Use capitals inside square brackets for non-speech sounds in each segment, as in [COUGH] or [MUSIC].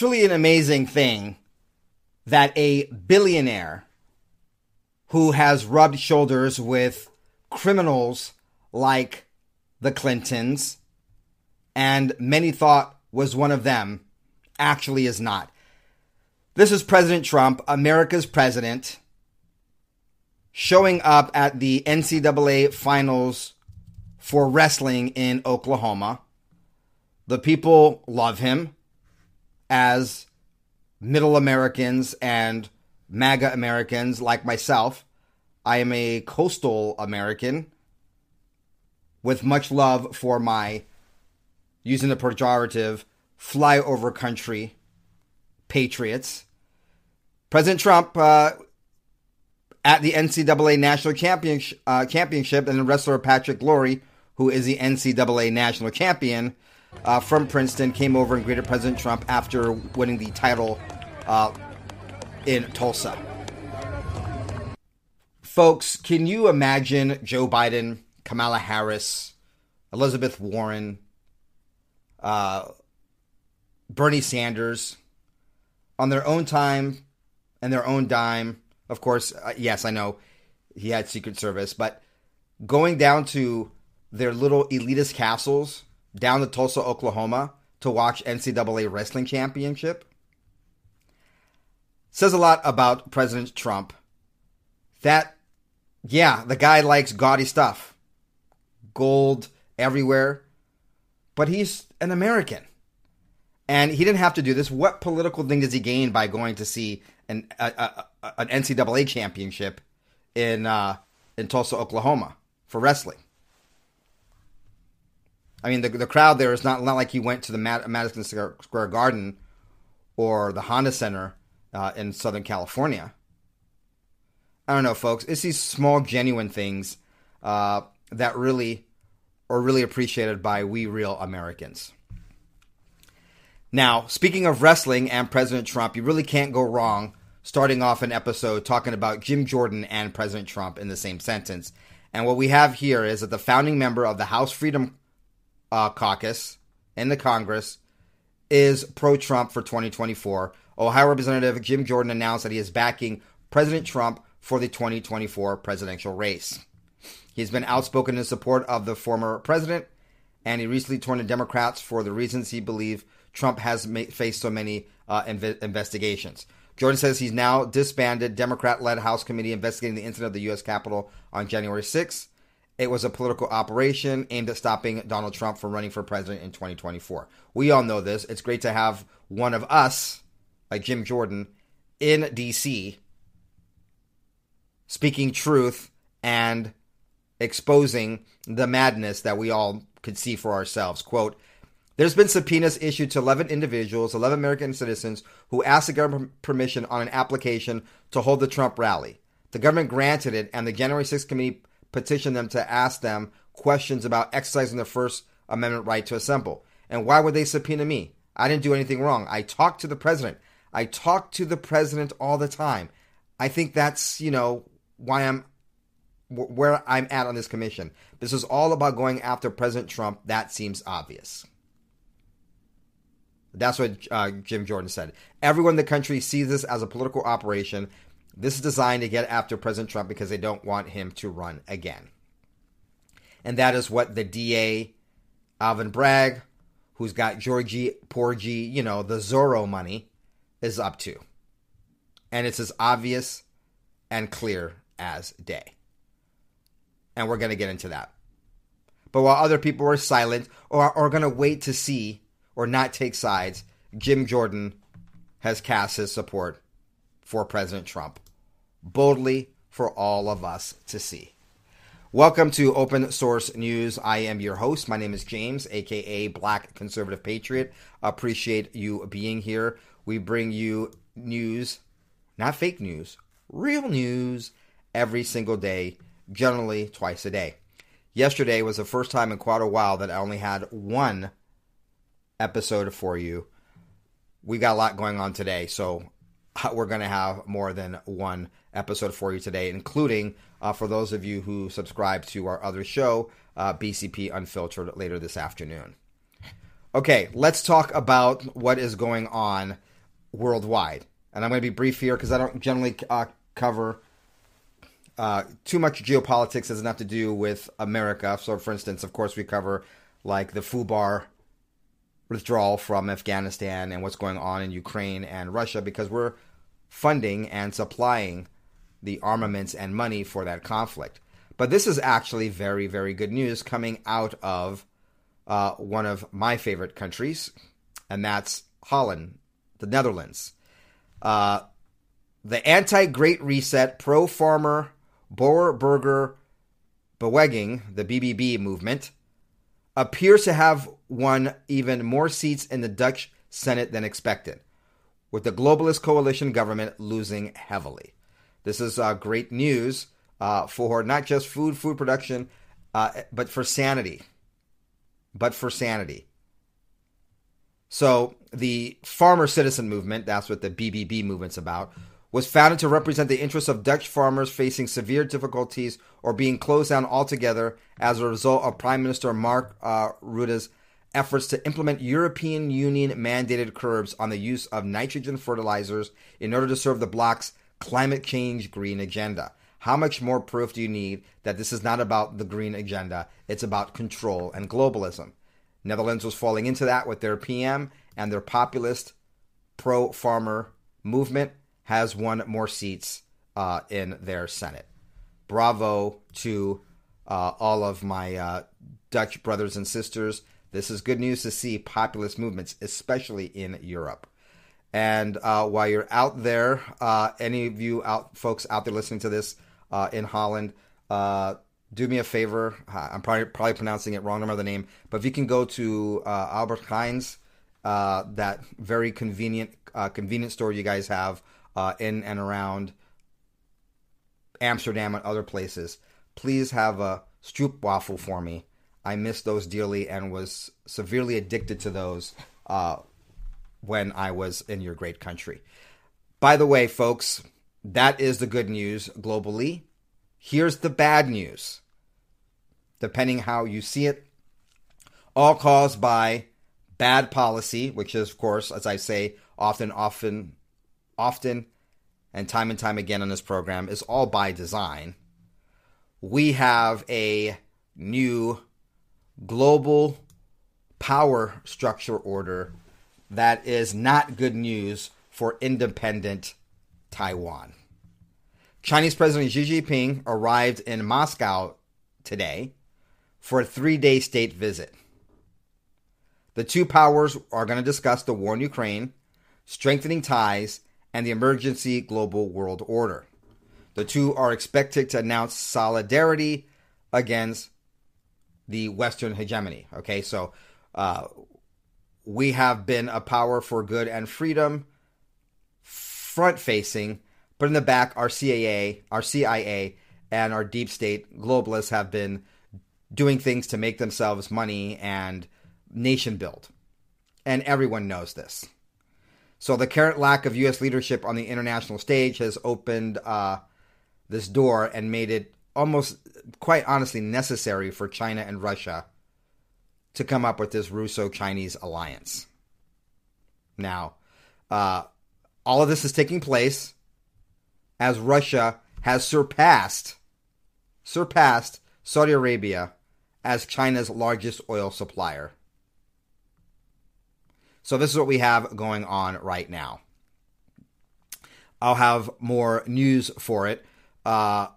truly an amazing thing that a billionaire who has rubbed shoulders with criminals like the Clintons, and many thought was one of them, actually is not. This is President Trump, America's president, showing up at the NCAA finals for wrestling in Oklahoma. The people love him as middle Americans and MAGA Americans like myself. I am a coastal American with much love for my, using the pejorative, flyover country patriots. President Trump uh, at the NCAA National Championship, uh, Championship and wrestler Patrick Glory, who is the NCAA National Champion uh, from Princeton, came over and greeted President Trump after winning the title uh, in Tulsa. Folks, can you imagine Joe Biden, Kamala Harris, Elizabeth Warren, uh, Bernie Sanders on their own time and their own dime? Of course, uh, yes, I know he had Secret Service, but going down to their little elitist castles down to Tulsa, Oklahoma to watch NCAA wrestling championship says a lot about President Trump. That, yeah, the guy likes gaudy stuff, gold everywhere, but he's an American. And he didn't have to do this. What political thing does he gain by going to see an, a, a, an NCAA championship in, uh, in Tulsa, Oklahoma for wrestling? I mean, the, the crowd there is not, not like you went to the Madison Square Garden or the Honda Center uh, in Southern California. I don't know, folks. It's these small, genuine things uh, that really are really appreciated by we real Americans. Now, speaking of wrestling and President Trump, you really can't go wrong starting off an episode talking about Jim Jordan and President Trump in the same sentence. And what we have here is that the founding member of the House Freedom uh, Caucus in the Congress is pro Trump for 2024, Ohio Representative Jim Jordan announced that he is backing President Trump for the 2024 presidential race. He's been outspoken in support of the former president, and he recently turned to Democrats for the reasons he believes Trump has ma- faced so many uh, inv- investigations. Jordan says he's now disbanded Democrat-led House committee investigating the incident of the U.S. Capitol on January 6th. It was a political operation aimed at stopping Donald Trump from running for president in 2024. We all know this. It's great to have one of us like Jim Jordan in DC speaking truth and exposing the madness that we all could see for ourselves. Quote, there's been subpoenas issued to 11 individuals, 11 American citizens, who asked the government permission on an application to hold the Trump rally. The government granted it, and the January 6th committee petitioned them to ask them questions about exercising their First Amendment right to assemble. And why would they subpoena me? I didn't do anything wrong. I talked to the president. I talk to the president all the time. I think that's, you know, why I'm where I'm at on this commission. This is all about going after President Trump. That seems obvious. That's what uh, Jim Jordan said. Everyone in the country sees this as a political operation. This is designed to get after President Trump because they don't want him to run again. And that is what the DA, Alvin Bragg, who's got Georgie Porgy, you know, the Soros money, is up to. And it's as obvious and clear as day. And we're going to get into that. But while other people are silent or are going to wait to see or not take sides, Jim Jordan has cast his support for President Trump boldly for all of us to see. Welcome to Open Source News. I am your host. My name is James, aka Black Conservative Patriot. Appreciate you being here. We bring you news, not fake news, real news every single day, generally twice a day. Yesterday was the first time in quite a while that I only had one episode for you. We got a lot going on today, so [LAUGHS] we're going to have more than one episode for you today, including uh, for those of you who subscribe to our other show, uh, BCP Unfiltered, later this afternoon. Okay, let's talk about what is going on worldwide. And I'm going to be brief here because I don't generally uh, cover uh, too much geopolitics. Has enough to do with America. So, for instance, of course, we cover like the FUBAR withdrawal from Afghanistan and what's going on in Ukraine and Russia because we're funding and supplying the armaments and money for that conflict. But this is actually very, very good news coming out of uh, one of my favorite countries, and that's Holland, the Netherlands. Uh, the anti Great Reset, pro farmer, Boer Burger Beweging, the BBB movement, appears to have won even more seats in the Dutch Senate than expected, with the globalist coalition government losing heavily. This is uh, great news uh, for not just food, food production, uh, but for sanity. But for sanity. So the farmer citizen movement, that's what the BBB movement's about, was founded to represent the interests of Dutch farmers facing severe difficulties or being closed down altogether as a result of Prime Minister Mark uh, Rutte's efforts to implement European Union mandated curbs on the use of nitrogen fertilizers in order to serve the bloc's climate change green agenda. How much more proof do you need that this is not about the green agenda? It's about control and globalism. Netherlands was falling into that with their PM and their populist pro farmer movement has won more seats uh, in their Senate. Bravo to uh, all of my uh, Dutch brothers and sisters. This is good news to see populist movements, especially in Europe. And uh, while you're out there, uh, any of you out folks out there listening to this uh, in Holland, uh, do me a favor. I'm probably probably pronouncing it wrong. Remember the name, but if you can go to uh, Albert Heijn's, uh, that very convenient convenience store you guys have in and around Amsterdam and other places, please have a stroopwafel for me. I miss those dearly and was severely addicted to those when I was in your great country. By the way, folks, that is the good news globally. Here's the bad news, depending how you see it. All caused by bad policy, which is, of course, as I say, often, often, often, and time and time again on this program, is all by design. We have a new global power structure order that is not good news for independent Taiwan. Chinese President Xi Jinping arrived in Moscow today for a three day state visit. The two powers are going to discuss the war in Ukraine, strengthening ties, and the emergency global world order. The two are expected to announce solidarity against the Western hegemony. Okay, so uh, we have been a power for good and freedom, front facing, but in the back, our CAA, our CIA, and our deep state globalists have been doing things to make themselves money and nation build. And everyone knows this. So the current lack of U.S. leadership on the international stage has opened uh, this door and made it almost, quite honestly, necessary for China and Russia to come up with this Russo Chinese alliance. Now, uh, all of this is taking place as Russia has surpassed surpassed Saudi Arabia as China's largest oil supplier. So this is what we have going on right now. I'll have more news for it, uh,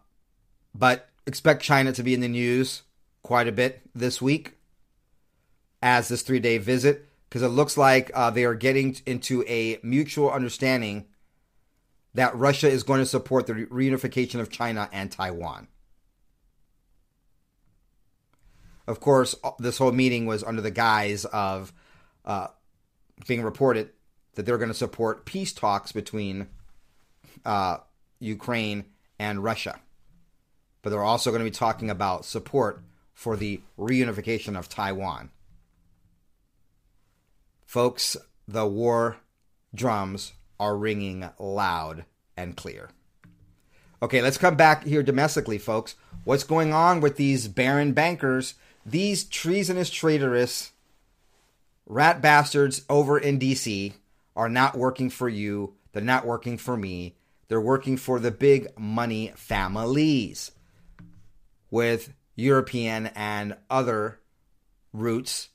but expect China to be in the news quite a bit this week as this three day visit because it looks like uh, they are getting into a mutual understanding that Russia is going to support the reunification of China and Taiwan. Of course, this whole meeting was under the guise of uh, being reported that they're going to support peace talks between uh, Ukraine and Russia. But they're also going to be talking about support for the reunification of Taiwan. Folks, the war drums are ringing loud and clear. Okay, let's come back here domestically, folks. What's going on with these barren bankers, these treasonous, traitorous rat bastards over in DC are not working for you. They're not working for me. They're working for the big money families with European and other roots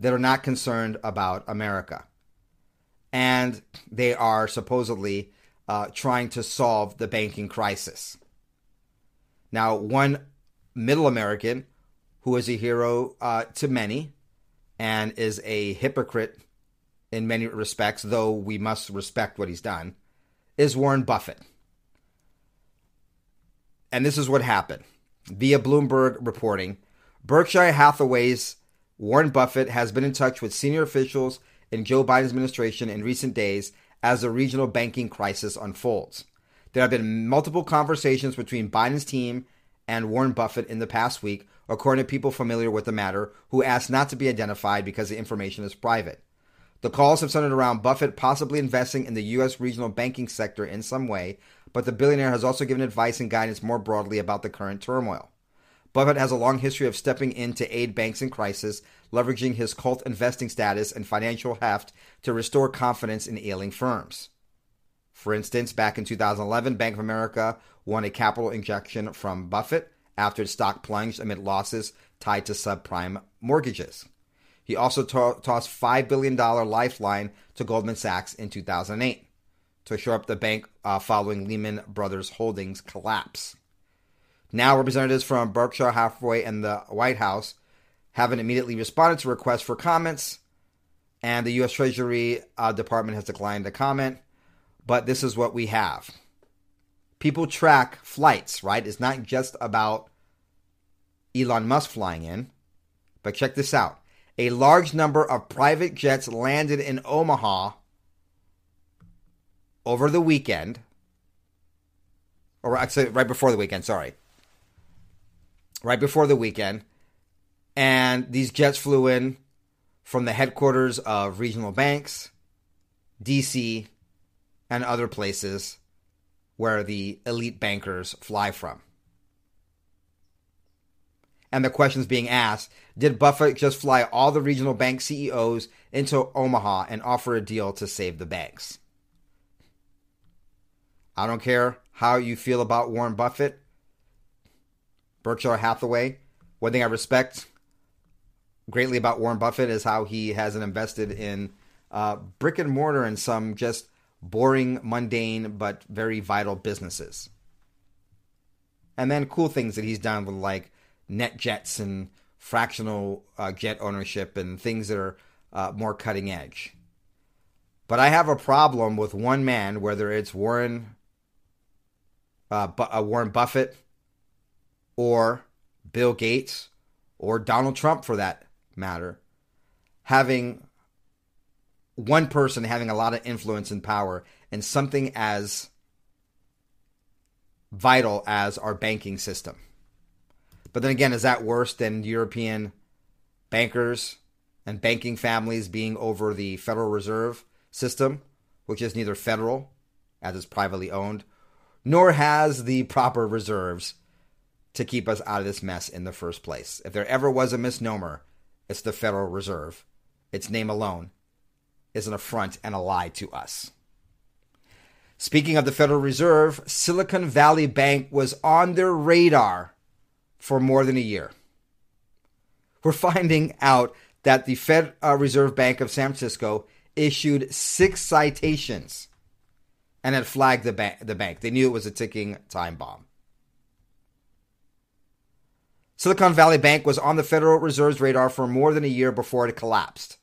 that are not concerned about America. And they are supposedly uh, trying to solve the banking crisis. Now, one middle American who is a hero uh, to many and is a hypocrite in many respects, though we must respect what he's done, is Warren Buffett. And this is what happened. Via Bloomberg reporting, Berkshire Hathaway's Warren Buffett has been in touch with senior officials in Joe Biden's administration in recent days as the regional banking crisis unfolds. There have been multiple conversations between Biden's team and Warren Buffett in the past week, according to people familiar with the matter who asked not to be identified because the information is private. The calls have centered around Buffett possibly investing in the U.S. regional banking sector in some way, but the billionaire has also given advice and guidance more broadly about the current turmoil. Buffett has a long history of stepping in to aid banks in crisis, leveraging his cult investing status and financial heft to restore confidence in ailing firms. For instance, back in 2011, Bank of America won a capital injection from Buffett after its stock plunged amid losses tied to subprime mortgages. He also to- tossed $5 billion lifeline to Goldman Sachs in 2008 to shore up the bank uh, following Lehman Brothers Holdings collapse. Now, representatives from Berkshire Hathaway and the White House haven't immediately responded to requests for comments, and the U.S. Treasury uh, Department has declined to comment. But this is what we have. People track flights, right? It's not just about Elon Musk flying in, but check this out a large number of private jets landed in Omaha over the weekend, or actually right before the weekend, sorry. Right before the weekend. And these jets flew in from the headquarters of regional banks, DC, and other places where the elite bankers fly from. And the questions being asked Did Buffett just fly all the regional bank CEOs into Omaha and offer a deal to save the banks? I don't care how you feel about Warren Buffett, Berkshire Hathaway. One thing I respect greatly about Warren Buffett is how he hasn't invested in uh, brick and mortar and some just boring, mundane, but very vital businesses. And then cool things that he's done with like NetJets and fractional uh, jet ownership and things that are uh, more cutting edge. But I have a problem with one man, whether it's Warren uh, uh, Warren Buffett or Bill Gates or Donald Trump, for that matter, having one person having a lot of influence and power in something as vital as our banking system. But then again, is that worse than European bankers and banking families being over the Federal Reserve system, which is neither federal, as it's privately owned, nor has the proper reserves to keep us out of this mess in the first place? If there ever was a misnomer, it's the Federal Reserve. Its name alone is an affront and a lie to us. Speaking of the Federal Reserve, Silicon Valley Bank was on their radar for more than a year. We're finding out that the Fed uh, Reserve Bank of San Francisco issued six citations and had flagged the bank, the bank. They knew it was a ticking time bomb. Silicon Valley Bank was on the Federal Reserve's radar for more than a year before it collapsed.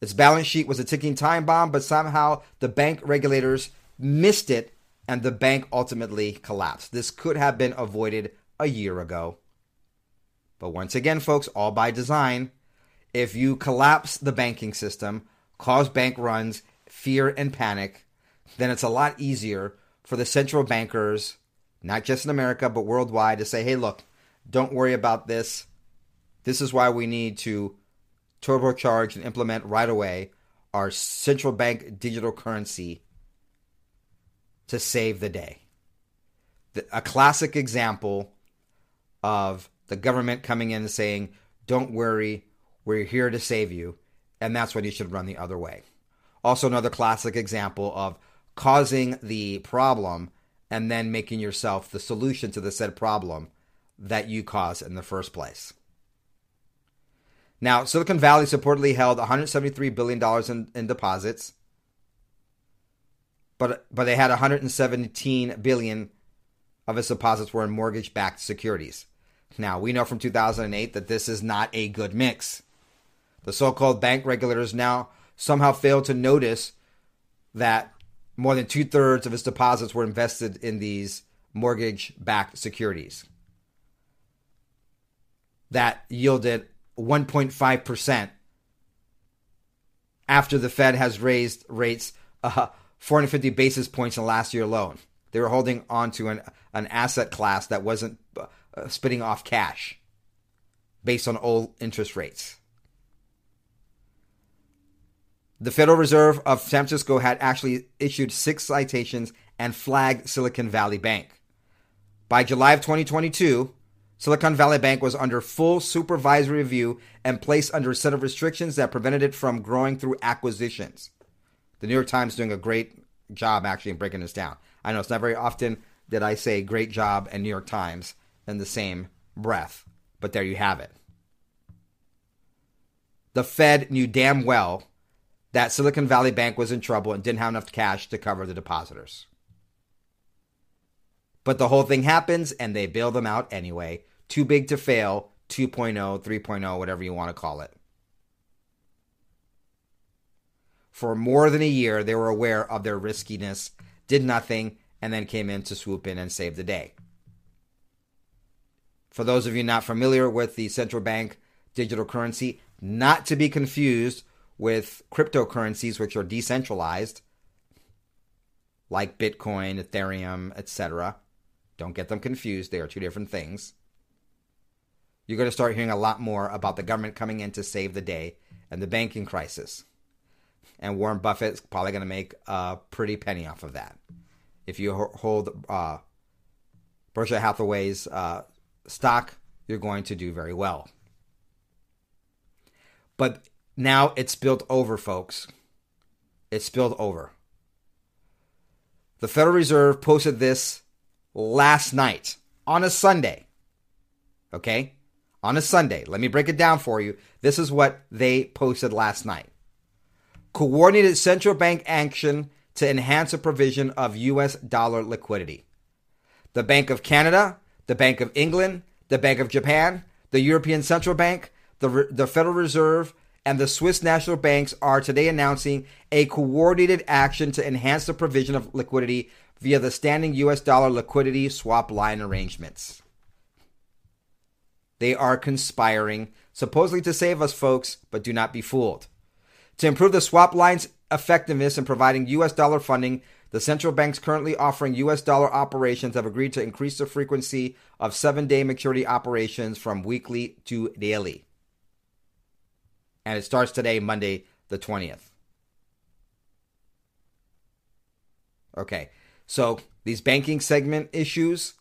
Its balance sheet was a ticking time bomb, but somehow the bank regulators missed it and the bank ultimately collapsed. This could have been avoided a year ago. But once again, folks, all by design. If you collapse the banking system, cause bank runs, fear, and panic, then it's a lot easier for the central bankers, not just in America, but worldwide, to say, hey, look, don't worry about this. This is why we need to turbocharge and implement right away our central bank digital currency to save the day. a classic example of the government coming in and saying, don't worry, we're here to save you. And that's when you should run the other way. Also, another classic example of causing the problem and then making yourself the solution to the said problem that you caused in the first place. Now, Silicon Valley supportedly held $173 billion in, in deposits, but but they had 117 billion of its deposits were in mortgage-backed securities. Now, we know from 2008 that this is not a good mix. The so-called bank regulators now somehow failed to notice that more than two thirds of its deposits were invested in these mortgage backed securities that yielded 1.5% after the Fed has raised rates uh, 450 basis points in the last year alone. They were holding on to an, an asset class that wasn't uh, spitting off cash based on old interest rates. The Federal Reserve of San Francisco had actually issued six citations and flagged Silicon Valley Bank. By July of 2022, Silicon Valley Bank was under full supervisory review and placed under a set of restrictions that prevented it from growing through acquisitions. The New York Times doing a great job actually in breaking this down. I know it's not very often that I say great job and New York Times in the same breath, but there you have it. The Fed knew damn well that Silicon Valley Bank was in trouble and didn't have enough cash to cover the depositors. But the whole thing happens and they bail them out anyway. Too big to fail, 2.0, 3.0, whatever you want to call it. For more than a year, they were aware of their riskiness, did nothing, and then came in to swoop in and save the day. For those of you not familiar with the central bank digital currency, not to be confused with cryptocurrencies, which are decentralized, like Bitcoin, Ethereum, etc. Don't get them confused. They are two different things. You're going to start hearing a lot more about the government coming in to save the day and the banking crisis. And Warren Buffett's probably going to make a pretty penny off of that. If you hold uh, Berkshire Hathaway's uh, stock, you're going to do very well. But now it's spilled over, folks. It's spilled over. The Federal Reserve posted this last night on a Sunday. Okay? On a Sunday. Let me break it down for you. This is what they posted last night. Coordinated central bank action to enhance the provision of US dollar liquidity. The Bank of Canada, the Bank of England, the Bank of Japan, the European Central Bank, the, the Federal Reserve, and the Swiss National Banks are today announcing a coordinated action to enhance the provision of liquidity via the standing US dollar liquidity swap line arrangements. They are conspiring, supposedly to save us, folks, but do not be fooled. To improve the swap line's effectiveness in providing US dollar funding, the central banks currently offering US dollar operations have agreed to increase the frequency of seven day maturity operations from weekly to daily. And it starts today, Monday, the 20th. Okay. So these banking segment issues,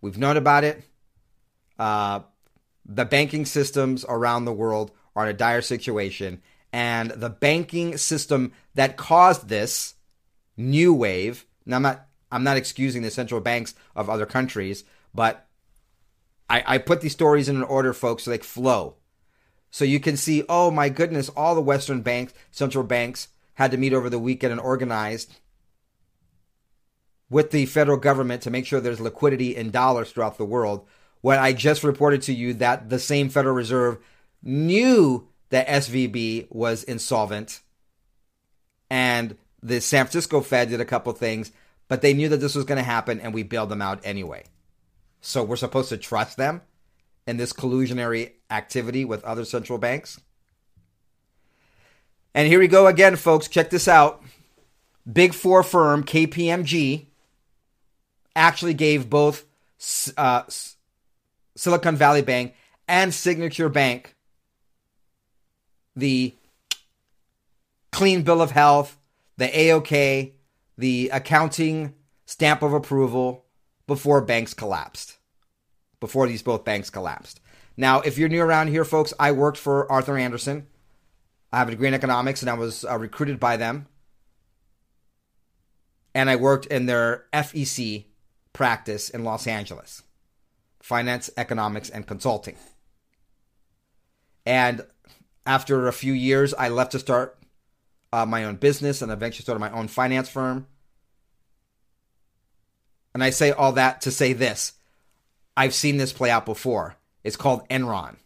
we've known about it. Uh, the banking systems around the world are in a dire situation, and the banking system that caused this new wave. Now, I'm not I'm not excusing the central banks of other countries, but I, I put these stories in an order, folks, so they flow. So you can see, oh my goodness, all the Western banks, central banks had to meet over the weekend and organized with the federal government to make sure there's liquidity in dollars throughout the world. When I just reported to you that the same Federal Reserve knew that SVB was insolvent and the San Francisco Fed did a couple things, but they knew that this was going to happen and we bailed them out anyway. So we're supposed to trust them in this collusionary activity with other central banks. And here we go again, folks. Check this out. Big Four firm KPMG actually gave both uh, Silicon Valley Bank and Signature Bank the clean bill of health, the AOK, the accounting stamp of approval before banks collapsed. Before these both banks collapsed. Now, if you're new around here, folks, I worked for Arthur Andersen. I have a degree in economics, and I was uh, recruited by them. And I worked in their FEC practice in Los Angeles finance, economics, and consulting. And after a few years, I left to start uh, my own business and eventually started my own finance firm. And I say all that to say this I've seen this play out before. It's called Enron.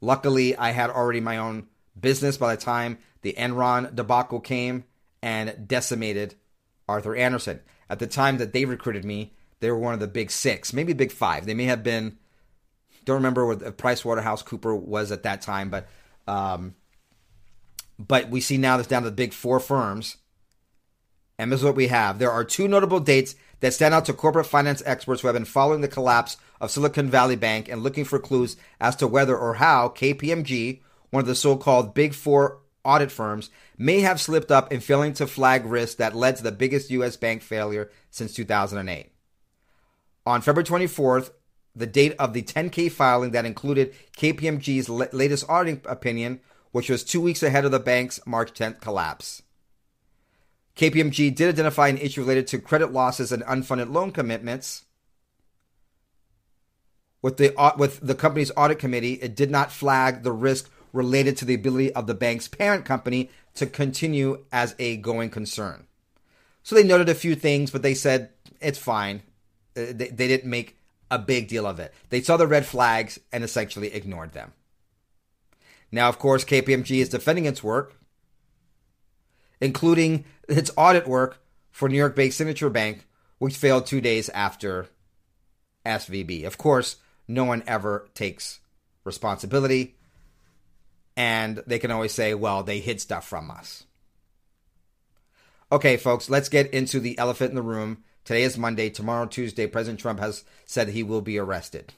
Luckily, I had already my own business by the time the Enron debacle came and decimated Arthur Andersen. At the time that they recruited me, they were one of the big six, maybe big five. They may have been, don't remember what Price Waterhouse Cooper was at that time, but um, but we see now that's down to the big four firms. And this is what we have. There are two notable dates that stand out to corporate finance experts who have been following the collapse of Silicon Valley Bank and looking for clues as to whether or how KPMG, one of the so called Big Four audit firms, may have slipped up in failing to flag risks that led to the biggest U.S. bank failure since 2008. On February 24th, the date of the 10K filing that included KPMG's latest auditing opinion, which was two weeks ahead of the bank's March 10th collapse. KPMG did identify an issue related to credit losses and unfunded loan commitments. With the, with the company's audit committee, it did not flag the risk related to the ability of the bank's parent company to continue as a going concern. So they noted a few things, but they said it's fine. Uh, they, they didn't make a big deal of it. They saw the red flags and essentially ignored them. Now, of course, KPMG is defending its work including its audit work for New York based Signature Bank, which failed two days after SVB. Of course, no one ever takes responsibility, and they can always say, well, they hid stuff from us. Okay, folks, let's get into the elephant in the room. Today is Monday. Tomorrow, Tuesday, President Trump has said he will be arrested.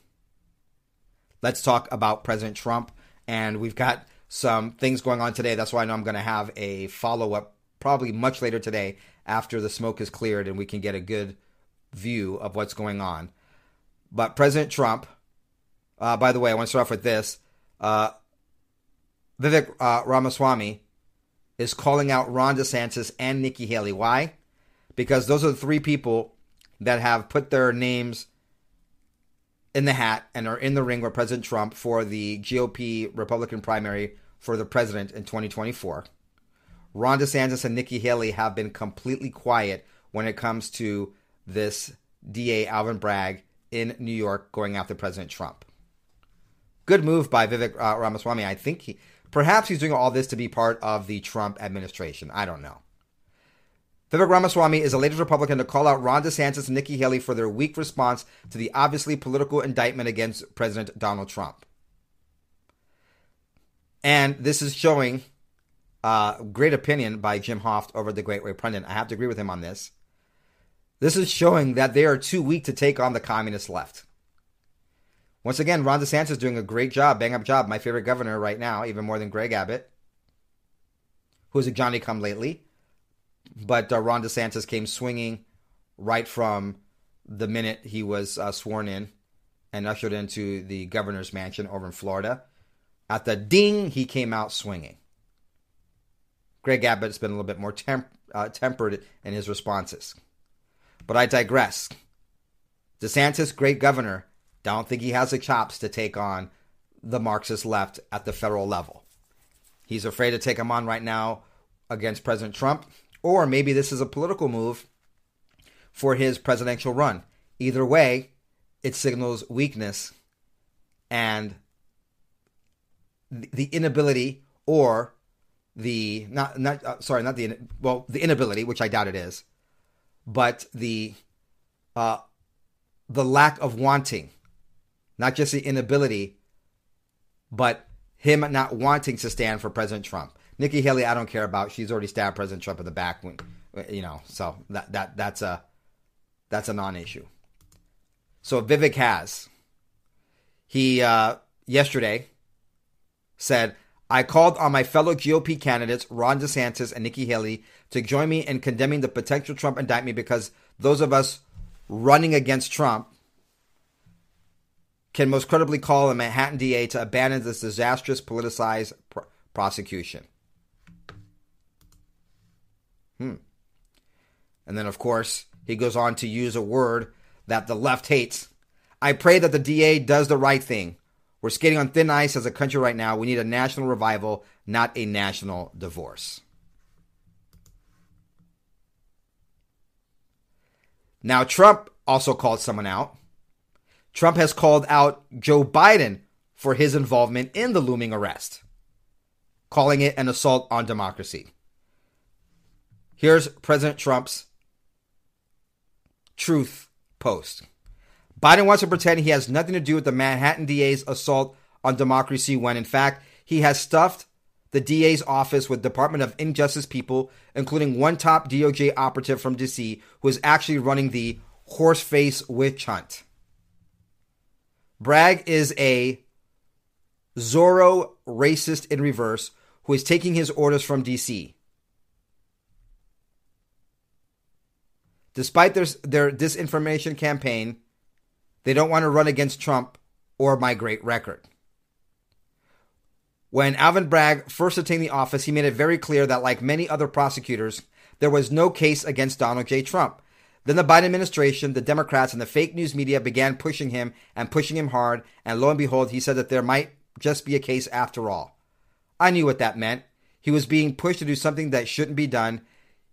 Let's talk about President Trump. And we've got some things going on today. That's why I know I'm going to have a follow up probably much later today after the smoke is cleared and we can get a good view of what's going on. But President Trump, uh, by the way, I want to start off with this. Uh, Vivek uh, Ramaswamy is calling out Ron DeSantis and Nikki Haley. Why? Because those are the three people that have put their names in the hat and are in the ring with President Trump for the GOP Republican primary for the president in 2024. Ron DeSantis and Nikki Haley have been completely quiet when it comes to this DA Alvin Bragg in New York going after President Trump. Good move by Vivek uh, Ramaswamy. I think he, perhaps he's doing all this to be part of the Trump administration. I don't know. Vivek Ramaswamy is the latest Republican to call out Ron DeSantis and Nikki Haley for their weak response to the obviously political indictment against President Donald Trump. And this is showing uh, great opinion by Jim Hoft over the Gateway Pundit. I have to agree with him on this. This is showing that they are too weak to take on the communist left. Once again, Ron DeSantis is doing a great job, bang up job. My favorite governor right now, even more than Greg Abbott, who's a Johnny come lately but uh, Ron DeSantis came swinging right from the minute he was uh, sworn in and ushered into the governor's mansion over in Florida. At the ding, he came out swinging. Greg Abbott's been a little bit more temp- uh, tempered in his responses. But I digress. DeSantis, great governor, don't think he has the chops to take on the Marxist left at the federal level. He's afraid to take him on right now against President Trump. Or maybe this is a political move for his presidential run. Either way, it signals weakness and the inability or the not not uh, sorry not the well the inability which I doubt it is but the uh the lack of wanting not just the inability but him not wanting to stand for President Trump Nikki Haley, I don't care about. She's already stabbed President Trump in the back. You know, so that that that's a that's a non-issue. So Vivek has he uh, yesterday said, "I called on my fellow GOP candidates Ron DeSantis and Nikki Haley to join me in condemning the potential Trump indictment because those of us running against Trump." Can most credibly call a Manhattan DA to abandon this disastrous politicized pr- prosecution. Hmm. And then, of course, he goes on to use a word that the left hates. I pray that the DA does the right thing. We're skating on thin ice as a country right now. We need a national revival, not a national divorce. Now, Trump also called someone out. Trump has called out Joe Biden for his involvement in the looming arrest, calling it an assault on democracy. Here's President Trump's truth post. Biden wants to pretend he has nothing to do with the Manhattan DA's assault on democracy when, in fact, he has stuffed the DA's office with Department of Injustice people, including one top DOJ operative from DC who is actually running the horseface witch hunt. Bragg is a Soros racist in reverse who is taking his orders from DC. Despite their, their disinformation campaign, they don't want to run against Trump or my great record. When Alvin Bragg first attained the office, he made it very clear that, like many other prosecutors, there was no case against Donald J. Trump. Then the Biden administration, the Democrats, and the fake news media began pushing him and pushing him hard, and lo and behold, he said that there might just be a case after all. I knew what that meant. He was being pushed to do something that shouldn't be done.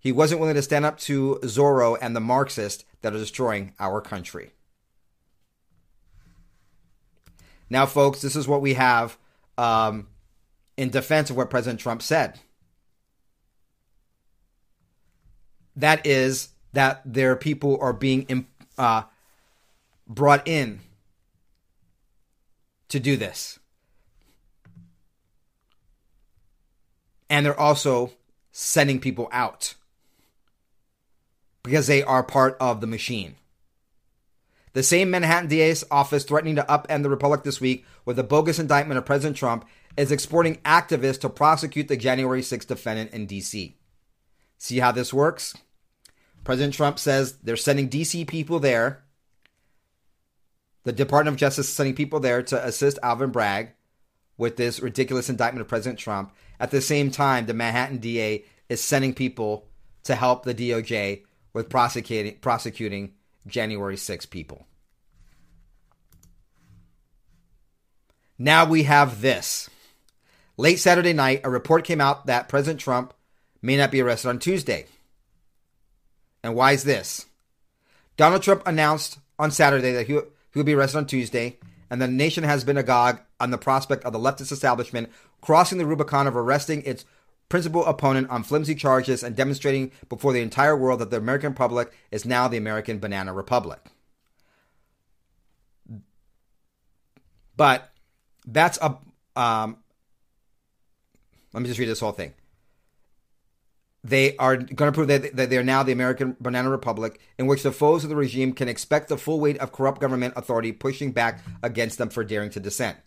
He wasn't willing to stand up to Soros and the Marxists that are destroying our country. Now, folks, this is what we have um, in defense of what President Trump said. That is that their people are being uh, brought in to do this. And they're also sending people out because they are part of the machine. The same Manhattan DA's office threatening to upend the Republic this week with a bogus indictment of President Trump is exporting activists to prosecute the January 6th defendant in D.C. See how this works? President Trump says they're sending D.C. people there. The Department of Justice is sending people there to assist Alvin Bragg with this ridiculous indictment of President Trump. At the same time, the Manhattan DA is sending people to help the DOJ with prosecuting prosecuting January 6 people. Now we have this. Late Saturday night, a report came out that President Trump may not be arrested on Tuesday. And why is this? Donald Trump announced on Saturday that he, he will be arrested on Tuesday, and the nation has been agog on the prospect of the leftist establishment crossing the Rubicon of arresting its principal opponent on flimsy charges and demonstrating before the entire world that the American public is now the American Banana Republic. But that's a. Um, let me just read this whole thing. They are going to prove that they are now the American Banana Republic, in which the foes of the regime can expect the full weight of corrupt government authority pushing back against them for daring to dissent.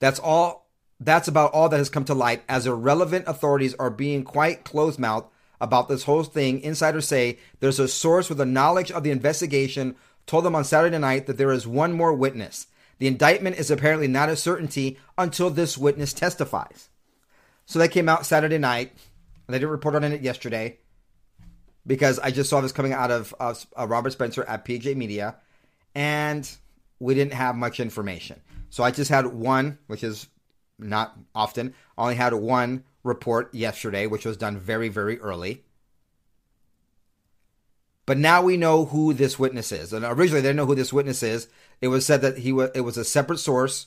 That's all that's about all that has come to light, as irrelevant authorities are being quite close mouthed about this whole thing. Insiders say there's a source with a knowledge of the investigation told them on Saturday night that there is one more witness. The indictment is apparently not a certainty until this witness testifies. So that came out Saturday night. I didn't report on it yesterday because I just saw this coming out of uh, Robert Spencer at PJ Media, and we didn't have much information. So I just had one, which is not often. Only had one report yesterday, which was done very, very early. But now we know who this witness is. And originally, they didn't know who this witness is. It was said that he was. It was a separate source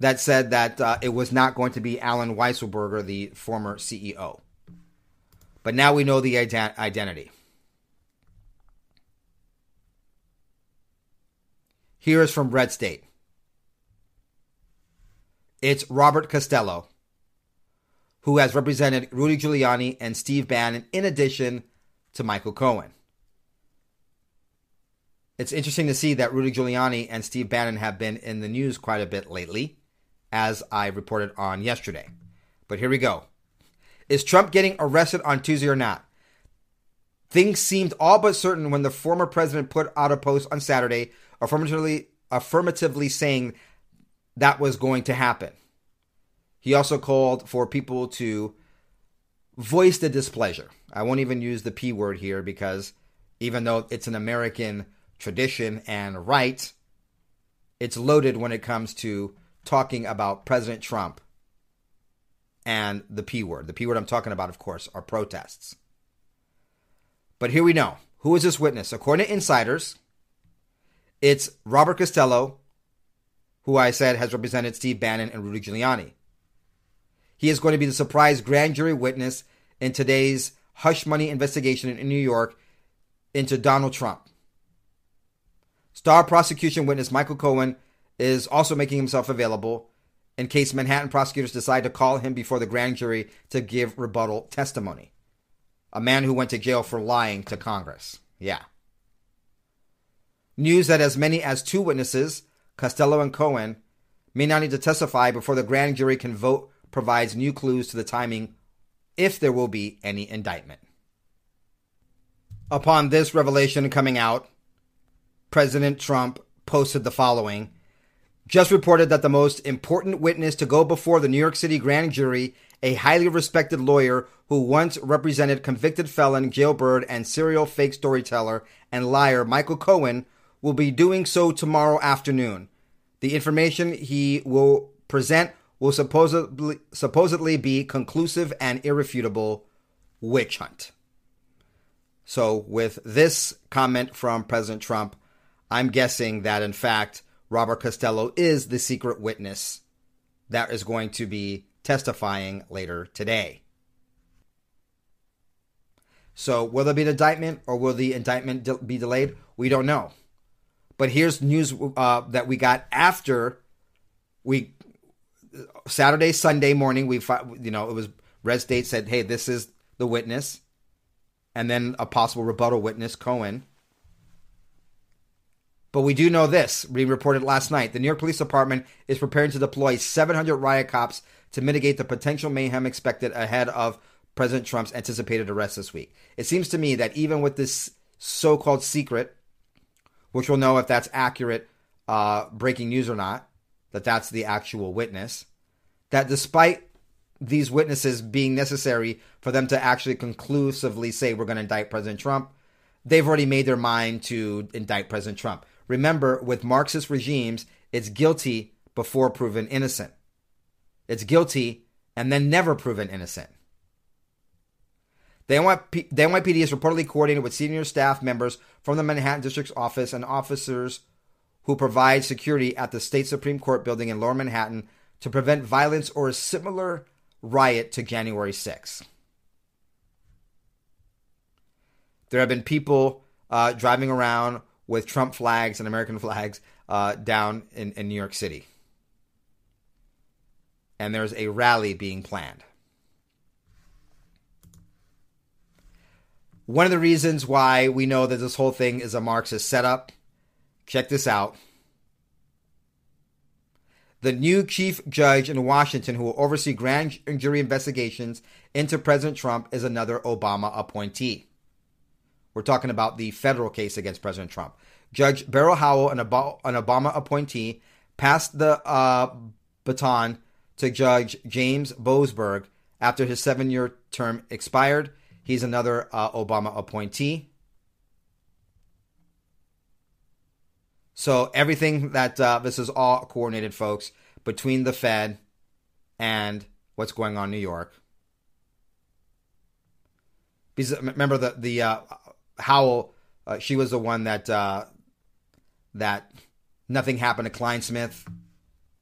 that said that uh, it was not going to be Alan Weisselberger, the former CEO. But now we know the ident- identity. Here is from Red State. It's Robert Costello, who has represented Rudy Giuliani and Steve Bannon in addition to Michael Cohen. It's interesting to see that Rudy Giuliani and Steve Bannon have been in the news quite a bit lately, as I reported on yesterday. But here we go. Is Trump getting arrested on Tuesday or not? Things seemed all but certain when the former president put out a post on Saturday affirmatively, affirmatively saying that was going to happen. He also called for people to voice the displeasure. I won't even use the P word here because even though it's an American tradition and right, it's loaded when it comes to talking about President Trump and the P word. The P word I'm talking about, of course, are protests. But here we know. Who is this witness? According to insiders, it's Robert Costello, who I said has represented Steve Bannon and Rudy Giuliani. He is going to be the surprise grand jury witness in today's hush money investigation in New York into Donald Trump. Star prosecution witness Michael Cohen is also making himself available in case Manhattan prosecutors decide to call him before the grand jury to give rebuttal testimony. A man who went to jail for lying to Congress. Yeah. News that as many as two witnesses, Costello and Cohen, may not need to testify before the grand jury can vote provides new clues to the timing if there will be any indictment. Upon this revelation coming out, President Trump posted the following just reported that the most important witness to go before the New York City grand jury, a highly respected lawyer who once represented convicted felon, jailbird, and serial fake storyteller and liar Michael Cohen, will be doing so tomorrow afternoon. The information he will present will supposedly, supposedly be conclusive and irrefutable witch hunt. So, with this comment from President Trump, I'm guessing that in fact Robert Costello is the secret witness that is going to be testifying later today. So, will there be an indictment or will the indictment de- be delayed? We don't know. But here's news uh, that we got after we Saturday, Sunday morning. We you know it was Red State said, "Hey, this is the witness," and then a possible rebuttal witness, Cohen. But we do know this. We reported last night. The New York Police Department is preparing to deploy 700 riot cops to mitigate the potential mayhem expected ahead of President Trump's anticipated arrest this week. It seems to me that even with this so called secret, which we'll know if that's accurate uh, breaking news or not, that that's the actual witness, that despite these witnesses being necessary for them to actually conclusively say we're going to indict President Trump, they've already made their mind to indict President Trump. Remember, with Marxist regimes, it's guilty before proven innocent. It's guilty and then never proven innocent. The, NYP- the NYPD is reportedly coordinated with senior staff members from the Manhattan District's office and officers who provide security at the state Supreme Court building in Lower Manhattan to prevent violence or a similar riot to January 6. There have been people uh, driving around with Trump flags and American [LAUGHS] flags uh, down in, in New York City. And there's a rally being planned. One of the reasons why we know that this whole thing is a Marxist setup, check this out. The new chief judge in Washington who will oversee grand jury investigations into President Trump is another Obama appointee. We're talking about the federal case against President Trump. Judge Beryl Howell, an, Obama appointee, passed the uh, baton to Judge James Boasberg after his seven year term expired. He's another uh, Obama appointee. So everything that uh, this is all coordinated, folks, between the Fed and what's going on in New York. Because remember the the uh, Howell, uh, she was the one that uh, that nothing happened to Clinesmith.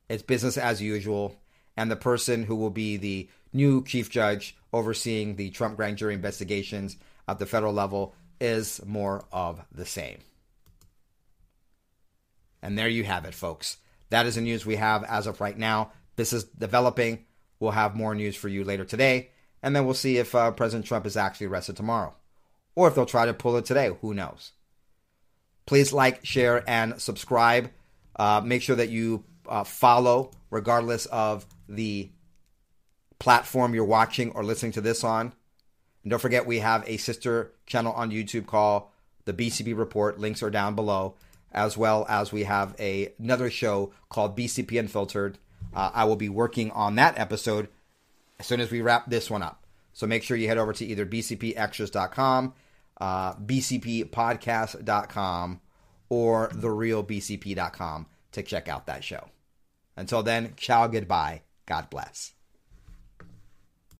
It's business as usual, and the person who will be the new chief judge overseeing the Trump grand jury investigations at the federal level is more of the same. And there you have it, folks. That is the news we have as of right now. This is developing. We'll have more news for you later today, and then we'll see if uh, President Trump is actually arrested tomorrow or if they'll try to pull it today. Who knows? Please like, share, and subscribe. Uh, make sure that you uh, follow, regardless of the platform you're watching or listening to this on. And don't forget, we have a sister channel on YouTube called The BCP Report. Links are down below, as well as we have a, another show called BCP Unfiltered. Uh, I will be working on that episode as soon as we wrap this one up. So make sure you head over to either bcpextras.com, uh, bcppodcast.com, or therealbcp.com to check out that show. Until then, ciao, goodbye. God bless.